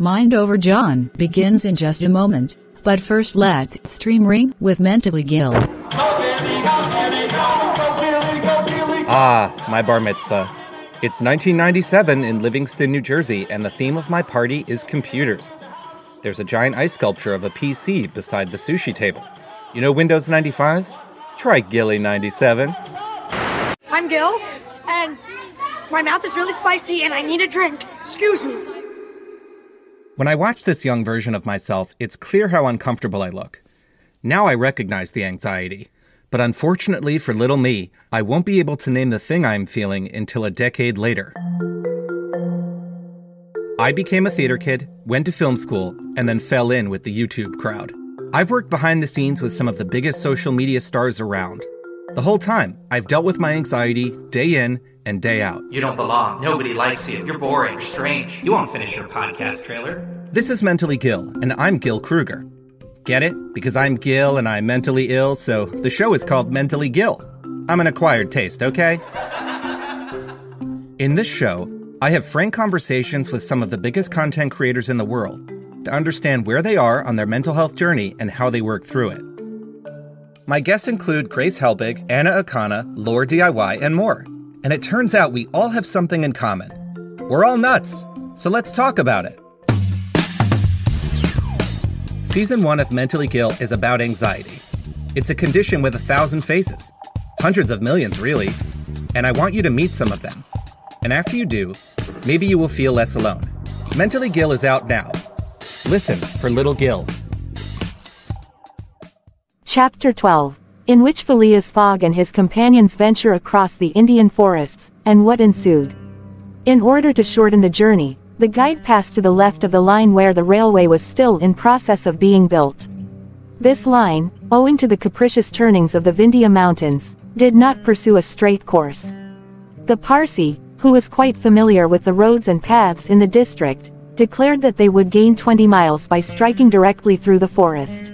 Mind Over John begins in just a moment, but first let's stream ring with Mentally Gill. Ah, my bar mitzvah. It's 1997 in Livingston, New Jersey, and the theme of my party is computers. There's a giant ice sculpture of a PC beside the sushi table. You know Windows 95? Try Gilly 97. I'm Gil, and my mouth is really spicy and I need a drink. Excuse me. When I watch this young version of myself, it's clear how uncomfortable I look. Now I recognize the anxiety. But unfortunately for little me, I won't be able to name the thing I'm feeling until a decade later. I became a theater kid, went to film school, and then fell in with the YouTube crowd. I've worked behind the scenes with some of the biggest social media stars around. The whole time, I've dealt with my anxiety day in and day out. You don't belong. Nobody likes you. You're boring, You're strange. You won't finish your podcast trailer. This is Mentally Gill, and I'm Gil Kruger. Get it? Because I'm Gil and I'm mentally ill, so the show is called Mentally Gil. I'm an acquired taste, okay? In this show, I have frank conversations with some of the biggest content creators in the world to understand where they are on their mental health journey and how they work through it. My guests include Grace Helbig, Anna Akana, LaurDIY, and more. And it turns out we all have something in common. We're all nuts, so let's talk about it. Season 1 of Mentally Gill is about anxiety. It's a condition with a thousand faces, hundreds of millions, really, and I want you to meet some of them. And after you do, maybe you will feel less alone. Mentally Gill is out now. Listen for Little Gill. Chapter 12 In which Phileas Fogg and his companions venture across the Indian forests, and what ensued. In order to shorten the journey, the guide passed to the left of the line where the railway was still in process of being built. This line, owing to the capricious turnings of the Vindhya Mountains, did not pursue a straight course. The Parsi, who was quite familiar with the roads and paths in the district, declared that they would gain 20 miles by striking directly through the forest.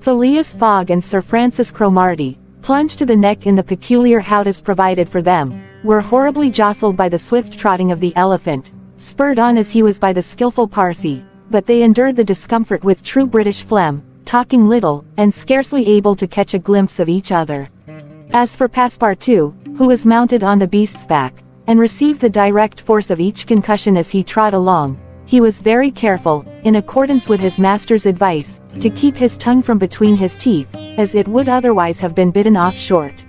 Phileas Fogg and Sir Francis Cromarty, plunged to the neck in the peculiar howdahs provided for them, were horribly jostled by the swift trotting of the elephant, spurred on as he was by the skilful Parsi, but they endured the discomfort with true British phlegm, talking little, and scarcely able to catch a glimpse of each other. As for Passepartout, who was mounted on the beast's back, and received the direct force of each concussion as he trod along, he was very careful, in accordance with his master's advice, to keep his tongue from between his teeth, as it would otherwise have been bitten off short.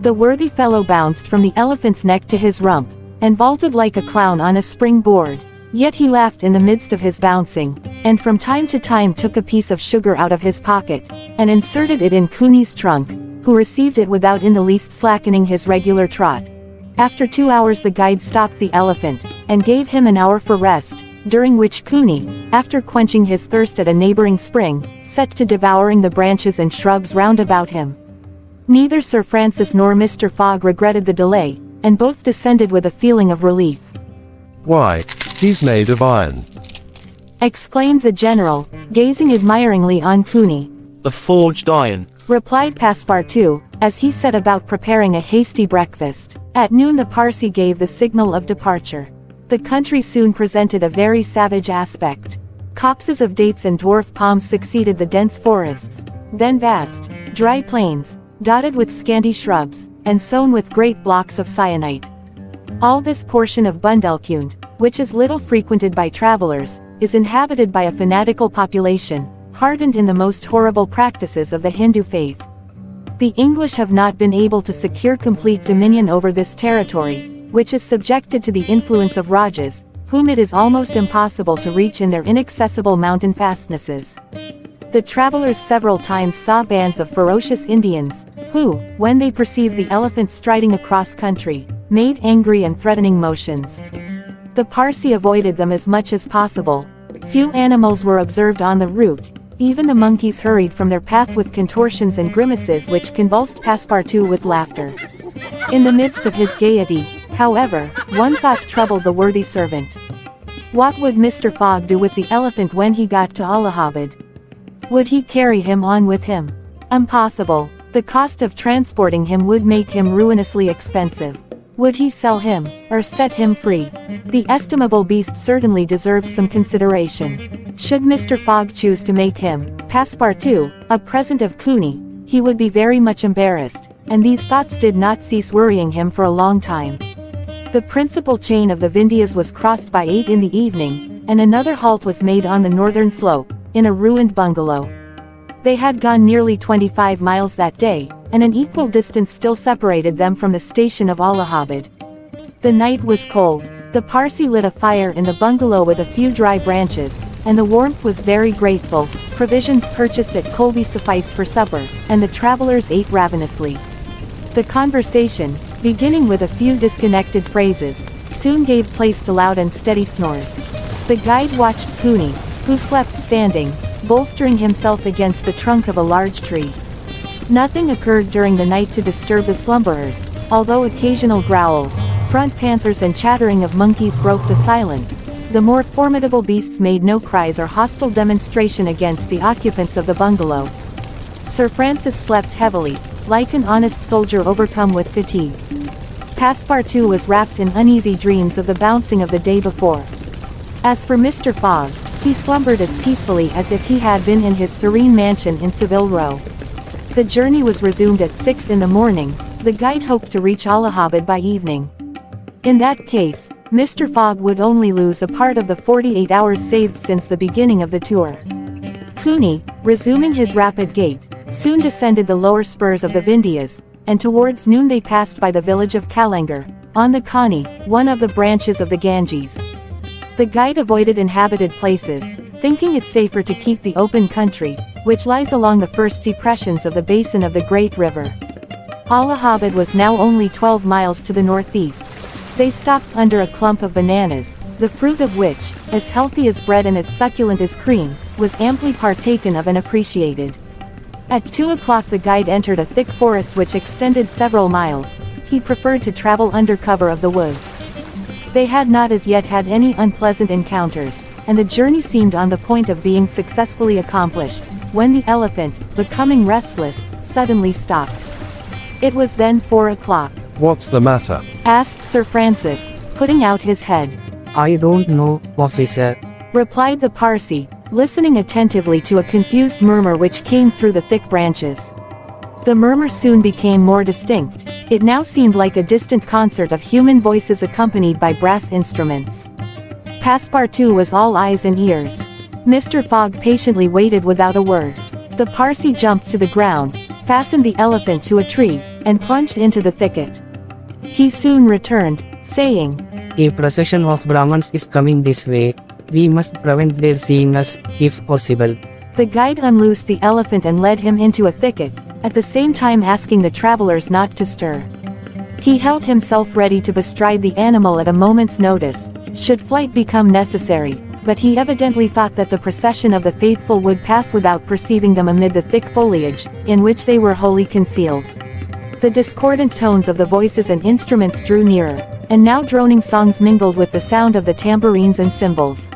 The worthy fellow bounced from the elephant's neck to his rump, and vaulted like a clown on a spring board. Yet he laughed in the midst of his bouncing, and from time to time took a piece of sugar out of his pocket, and inserted it in Kiouni's trunk, who received it without in the least slackening his regular trot. After two hours the guide stopped the elephant, and gave him an hour for rest, during which Kiouni, after quenching his thirst at a neighboring spring, set to devouring the branches and shrubs round about him. Neither Sir Francis nor Mr. Fogg regretted the delay, and both descended with a feeling of relief. Why, he's made of iron. Exclaimed the general, gazing admiringly on Kiouni. The forged iron. Replied Passepartout, as he set about preparing a hasty breakfast. At noon the Parsi gave the signal of departure. The country soon presented a very savage aspect. Copses of dates and dwarf palms succeeded the dense forests, then vast, dry plains, dotted with scanty shrubs, and sown with great blocks of syenite. All this portion of Bundelkund, which is little frequented by travelers, is inhabited by a fanatical population, hardened in the most horrible practices of the Hindu faith. The English have not been able to secure complete dominion over this territory, which is subjected to the influence of Rajas, whom it is almost impossible to reach in their inaccessible mountain fastnesses. The travelers several times saw bands of ferocious Indians, who, when they perceived the elephants striding across country, made angry and threatening motions. The Parsi avoided them as much as possible. Few animals were observed on the route, even the monkeys hurried from their path with contortions and grimaces which convulsed Passepartout with laughter. In the midst of his gaiety, However, one thought troubled the worthy servant. What would Mr. Fogg do with the elephant when he got to Allahabad? Would he carry him on with him? Impossible. The cost of transporting him would make him ruinously expensive. Would he sell him, or set him free? The estimable beast certainly deserved some consideration. Should Mr. Fogg choose to make him, Passepartout, a present of Kiouni, he would be very much embarrassed, and these thoughts did not cease worrying him for a long time. The principal chain of the Vindhyas was crossed by 8 in the evening, and another halt was made on the northern slope, in a ruined bungalow. They had gone nearly 25 miles that day, and an equal distance still separated them from the station of Allahabad. The night was cold. The Parsi lit a fire in the bungalow with a few dry branches, and the warmth was very grateful. Provisions purchased at Kholby sufficed for supper, and the travelers ate ravenously. The conversation, beginning with a few disconnected phrases, soon gave place to loud and steady snores. The guide watched Kiouni, who slept standing, bolstering himself against the trunk of a large tree. Nothing occurred during the night to disturb the slumberers, although occasional growls, front panthers and chattering of monkeys broke the silence. The more formidable beasts made no cries or hostile demonstration against the occupants of the bungalow. Sir Francis slept heavily, like an honest soldier overcome with fatigue. Passepartout was wrapped in uneasy dreams of the bouncing of the day before. As for Mr. Fogg, he slumbered as peacefully as if he had been in his serene mansion in Savile Row. The journey was resumed at 6 in the morning, the guide hoped to reach Allahabad by evening. In that case, Mr. Fogg would only lose a part of the 48 hours saved since the beginning of the tour. Kiouni, resuming his rapid gait, soon descended the lower spurs of the Vindhyas, and towards noon they passed by the village of Kallenger, on the Cani, one of the branches of the Ganges. The guide avoided inhabited places, thinking it safer to keep the open country, which lies along the first depressions of the basin of the Great River. Allahabad was now only 12 miles to the northeast. They stopped under a clump of bananas, the fruit of which, as healthy as bread and as succulent as cream, was amply partaken of and appreciated. At 2 o'clock the guide entered a thick forest which extended several miles, he preferred to travel under cover of the woods. They had not as yet had any unpleasant encounters, and the journey seemed on the point of being successfully accomplished, when the elephant, becoming restless, suddenly stopped. It was then four o'clock. What's the matter? asked Sir Francis, putting out his head. I don't know, officer. Replied the Parsi, listening attentively to a confused murmur which came through the thick branches. The murmur soon became more distinct, it now seemed like a distant concert of human voices accompanied by brass instruments. Passepartout was all eyes and ears. Mr. Fogg patiently waited without a word. The Parsi jumped to the ground, fastened the elephant to a tree, and plunged into the thicket. He soon returned, saying, A procession of Brahmins is coming this way. We must prevent their seeing us, if possible. The guide unloosed the elephant and led him into a thicket, at the same time asking the travelers not to stir. He held himself ready to bestride the animal at a moment's notice, should flight become necessary, but he evidently thought that the procession of the faithful would pass without perceiving them amid the thick foliage, in which they were wholly concealed. The discordant tones of the voices and instruments drew nearer, and now droning songs mingled with the sound of the tambourines and cymbals.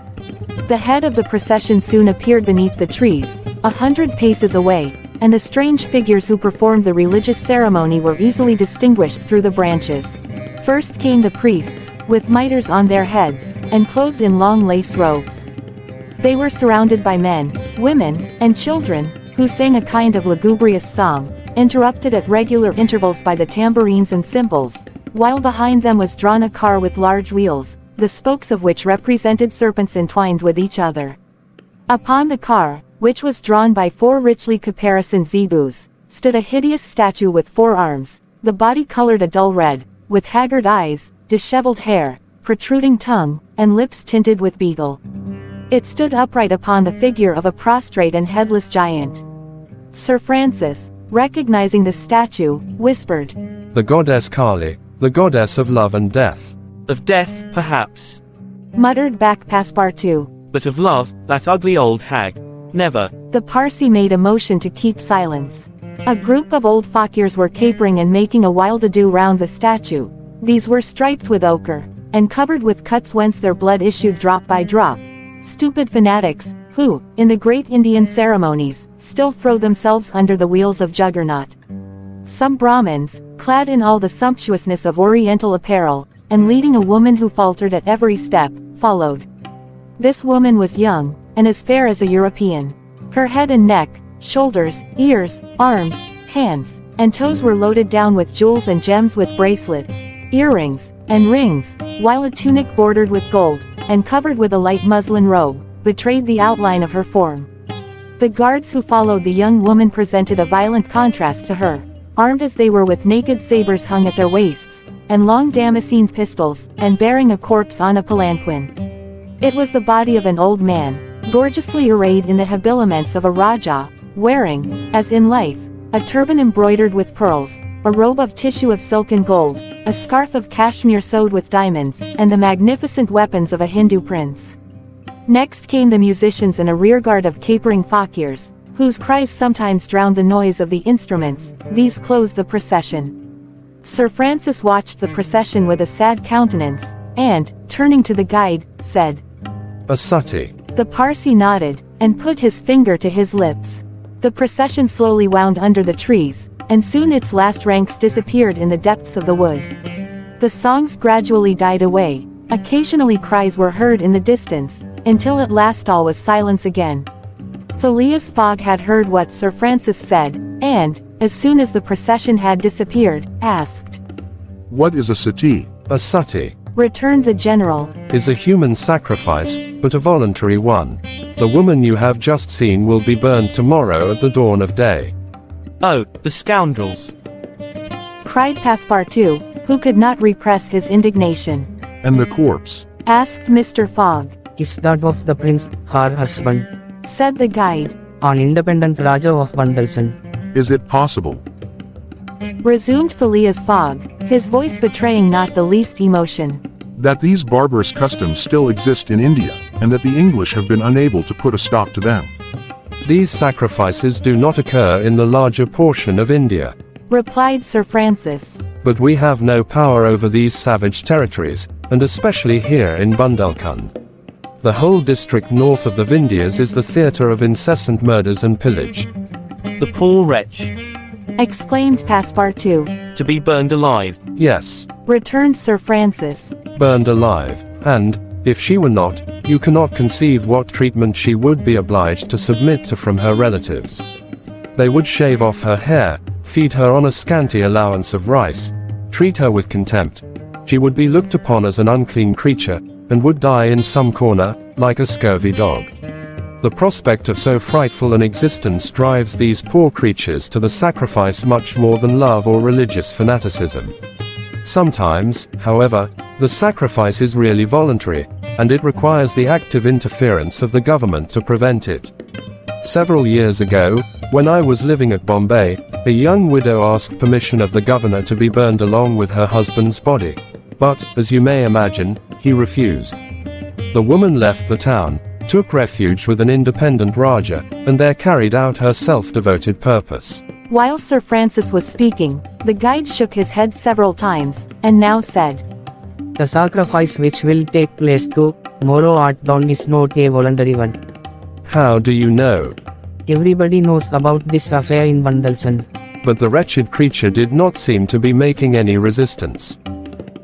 The head of the procession soon appeared beneath the trees, a hundred paces away, and the strange figures who performed the religious ceremony were easily distinguished through the branches. First came the priests, with mitres on their heads, and clothed in long lace robes. They were surrounded by men, women, and children, who sang a kind of lugubrious song, interrupted at regular intervals by the tambourines and cymbals, while behind them was drawn a car with large wheels, the spokes of which represented serpents entwined with each other. Upon the car, which was drawn by four richly caparisoned zebus, stood a hideous statue with four arms, the body colored a dull red, with haggard eyes, disheveled hair, protruding tongue, and lips tinted with betel. It stood upright upon the figure of a prostrate and headless giant. Sir Francis, recognizing the statue, whispered, The goddess Kali, the goddess of love and death. Of death, perhaps. Muttered back Passepartout. But of love, that ugly old hag. Never. The Parsi made a motion to keep silence. A group of old fakirs were capering and making a wild ado round the statue. These were striped with ochre, and covered with cuts whence their blood issued drop by drop. Stupid fanatics, who, in the great Indian ceremonies, still throw themselves under the wheels of Juggernaut. Some Brahmins, clad in all the sumptuousness of oriental apparel, and leading a woman who faltered at every step, followed. This woman was young, and as fair as a European. Her head and neck, shoulders, ears, arms, hands, and toes were loaded down with jewels and gems with bracelets, earrings, and rings, while a tunic bordered with gold, and covered with a light muslin robe, betrayed the outline of her form. The guards who followed the young woman presented a violent contrast to her, armed as they were with naked sabers hung at their waists, and long damascened pistols, and bearing a corpse on a palanquin. It was the body of an old man, gorgeously arrayed in the habiliments of a Rajah, wearing, as in life, a turban embroidered with pearls, a robe of tissue of silk and gold, a scarf of cashmere sewed with diamonds, and the magnificent weapons of a Hindu prince. Next came the musicians and a rearguard of capering fakirs, whose cries sometimes drowned the noise of the instruments, these closed the procession. Sir Francis watched the procession with a sad countenance, and, turning to the guide, said, A sati. The Parsi nodded, and put his finger to his lips. The procession slowly wound under the trees, and soon its last ranks disappeared in the depths of the wood. The songs gradually died away, occasionally cries were heard in the distance, until at last all was silence again. Phileas Fogg had heard what Sir Francis said, and, as soon as the procession had disappeared, asked. What is a sati? A sati Returned the general. is a human sacrifice, but a voluntary one. The woman you have just seen will be burned tomorrow at the dawn of day. Oh, the scoundrels. Cried Passepartout, who could not repress his indignation. And the corpse? Asked Mr. Fogg. Is that of the prince, her husband, Said the guide. an independent Raja of Bundelkund. Is it possible? Resumed Phileas Fogg, his voice betraying not the least emotion. That these barbarous customs still exist in India, and that the English have been unable to put a stop to them. These sacrifices do not occur in the larger portion of India. Replied Sir Francis. But we have no power over these savage territories, and especially here in Bundelkund. The whole district north of the Vindhyas is the theatre of incessant murders and pillage. The poor wretch. Exclaimed Passepartout. To be burned alive. Yes, Returned Sir Francis. burned alive, and, if she were not, you cannot conceive what treatment she would be obliged to submit to from her relatives. They would shave off her hair, feed her on a scanty allowance of rice, treat her with contempt. She would be looked upon as an unclean creature, and would die in some corner, like a scurvy dog. The prospect of so frightful an existence drives these poor creatures to the sacrifice much more than love or religious fanaticism. Sometimes, however, the sacrifice is really voluntary, and it requires the active interference of the government to prevent it. Several years ago, when I was living at Bombay, a young widow asked permission of the governor to be burned along with her husband's body. But, as you may imagine, he refused. The woman left the town, took refuge with an independent Raja, and there carried out her self-devoted purpose. While Sir Francis was speaking, the guide shook his head several times, and now said, The sacrifice which will take place tomorrow at dawn is not a voluntary one. How do you know? Everybody knows about this affair in Bundelkund. But the wretched creature did not seem to be making any resistance.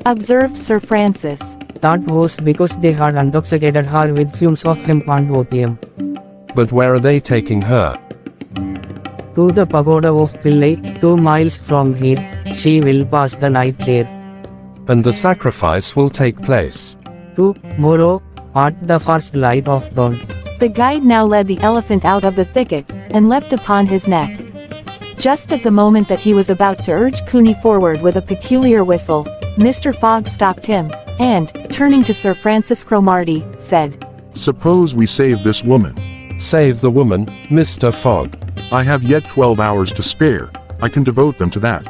Observed Sir Francis. That was because they had intoxicated her with fumes of hemp and opium. But where are they taking her? To the pagoda of Pillaji, two miles from here, she will pass the night there. And the sacrifice will take place. Tomorrow, at the first light of dawn. The guide now led the elephant out of the thicket, and leapt upon his neck. Just at the moment that he was about to urge Kiouni forward with a peculiar whistle, Mr. Fogg stopped him, and, turning to Sir Francis Cromarty, said, Suppose we save this woman. Save the woman, Mr. Fogg. I have yet 12 hours to spare. I can devote them to that.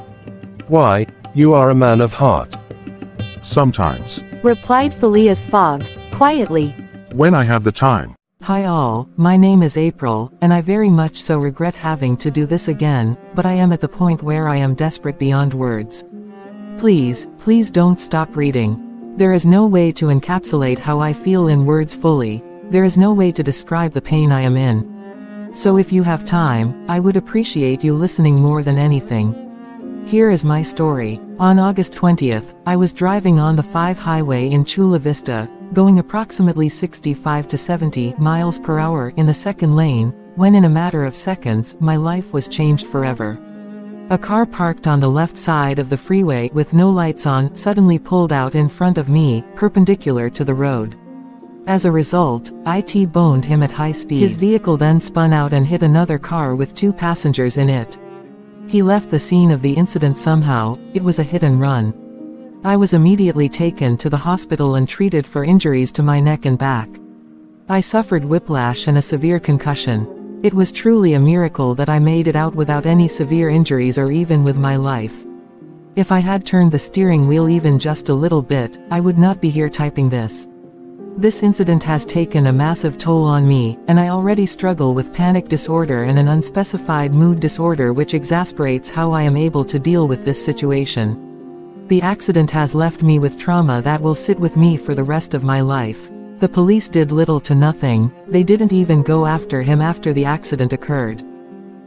Why, you are a man of heart. Sometimes. replied Phileas Fogg, quietly. When I have the time. Hi all, my name is April, and I very much so regret having to do this again, but I am at the point where I am desperate beyond words. Please, please don't stop reading. There is no way to encapsulate how I feel in words fully, there is no way to describe the pain I am in. So if you have time, I would appreciate you listening more than anything. Here is my story. On August 20th, I was driving on the 5 highway in Chula Vista, going approximately 65 to 70 miles per hour in the second lane, when in a matter of seconds, my life was changed forever. A car parked on the left side of the freeway with no lights on suddenly pulled out in front of me, perpendicular to the road. As a result, I T-boned him at high speed. His vehicle then spun out and hit another car with two passengers in it. He left the scene of the incident somehow, it was a hit and run. I was immediately taken to the hospital and treated for injuries to my neck and back. I suffered whiplash and a severe concussion. It was truly a miracle that I made it out without any severe injuries or even with my life. If I had turned the steering wheel even just a little bit, I would not be here typing this. This incident has taken a massive toll on me, and I already struggle with panic disorder and an unspecified mood disorder which exasperates how I am able to deal with this situation. The accident has left me with trauma that will sit with me for the rest of my life. The police did little to nothing, they didn't even go after him after the accident occurred.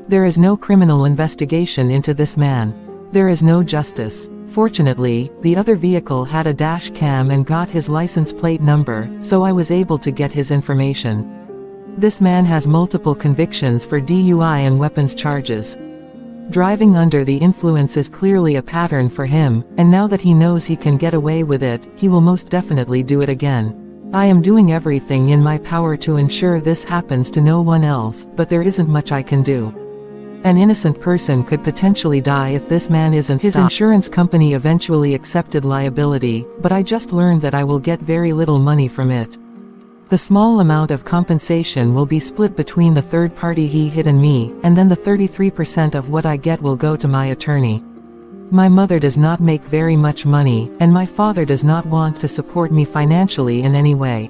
There is no criminal investigation into this man. There is no justice. Fortunately, the other vehicle had a dash cam and got his license plate number, so I was able to get his information. This man has multiple convictions for DUI and weapons charges. Driving under the influence is clearly a pattern for him, and now that he knows he can get away with it, he will most definitely do it again. I am doing everything in my power to ensure this happens to no one else, but there isn't much I can do. An innocent person could potentially die if this man isn't His stopped. insurance company eventually accepted liability, but I just learned that I will get very little money from it. The small amount of compensation will be split between the third party he hit and me, and then the 33% of what I get will go to my attorney. My mother does not make very much money, and my father does not want to support me financially in any way.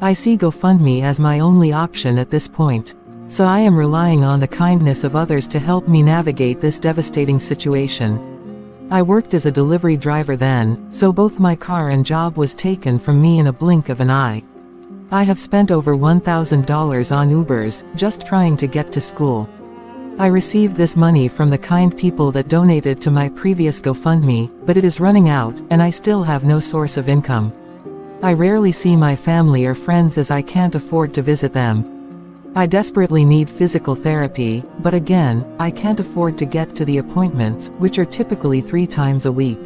I see GoFundMe as my only option at this point. So I am relying on the kindness of others to help me navigate this devastating situation. I worked as a delivery driver then, so both my car and job was taken from me in a blink of an eye. I have spent over $1,000 on Ubers, just trying to get to school. I received this money from the kind people that donated to my previous GoFundMe, but it is running out, and I still have no source of income. I rarely see my family or friends as I can't afford to visit them. I desperately need physical therapy, but again, I can't afford to get to the appointments, which are typically three times a week.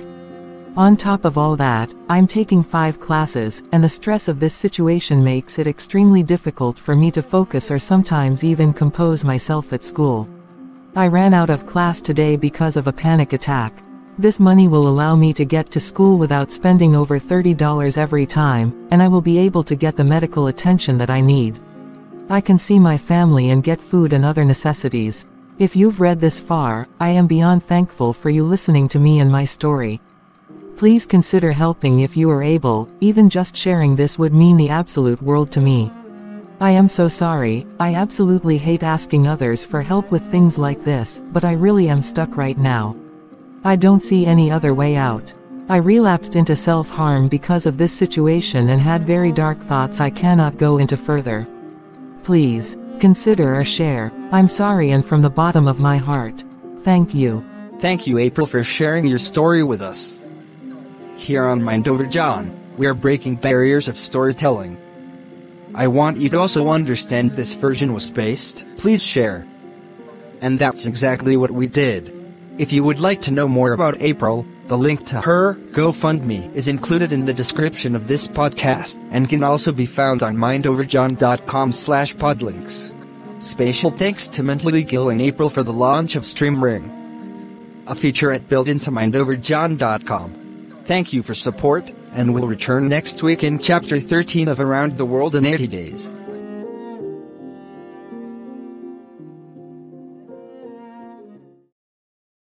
On top of all that, I'm taking five classes, and the stress of this situation makes it extremely difficult for me to focus or sometimes even compose myself at school. I ran out of class today because of a panic attack. This money will allow me to get to school without spending over $30 every time, and I will be able to get the medical attention that I need. I can see my family and get food and other necessities. If you've read this far, I am beyond thankful for you listening to me and my story. Please consider helping if you are able, even just sharing this would mean the absolute world to me. I am so sorry, I absolutely hate asking others for help with things like this, but I really am stuck right now. I don't see any other way out. I relapsed into self-harm because of this situation and had very dark thoughts I cannot go into further. Please, consider a share. I'm sorry and from the bottom of my heart. Thank you. Thank you April for sharing your story with us. Here on Mind Over John, we are breaking barriers of storytelling. I want you to also understand this version was spaced, please share. And that's exactly what we did. If you would like to know more about April, the link to her GoFundMe is included in the description of this podcast and can also be found on mindoverjohn.com slash podlinks. Special thanks to Mentally Gill and April for the launch of StreamRing, a feature at built into mindoverjohn.com. Thank you for support, and we'll return next week in Chapter 13 of Around the World in 80 Days.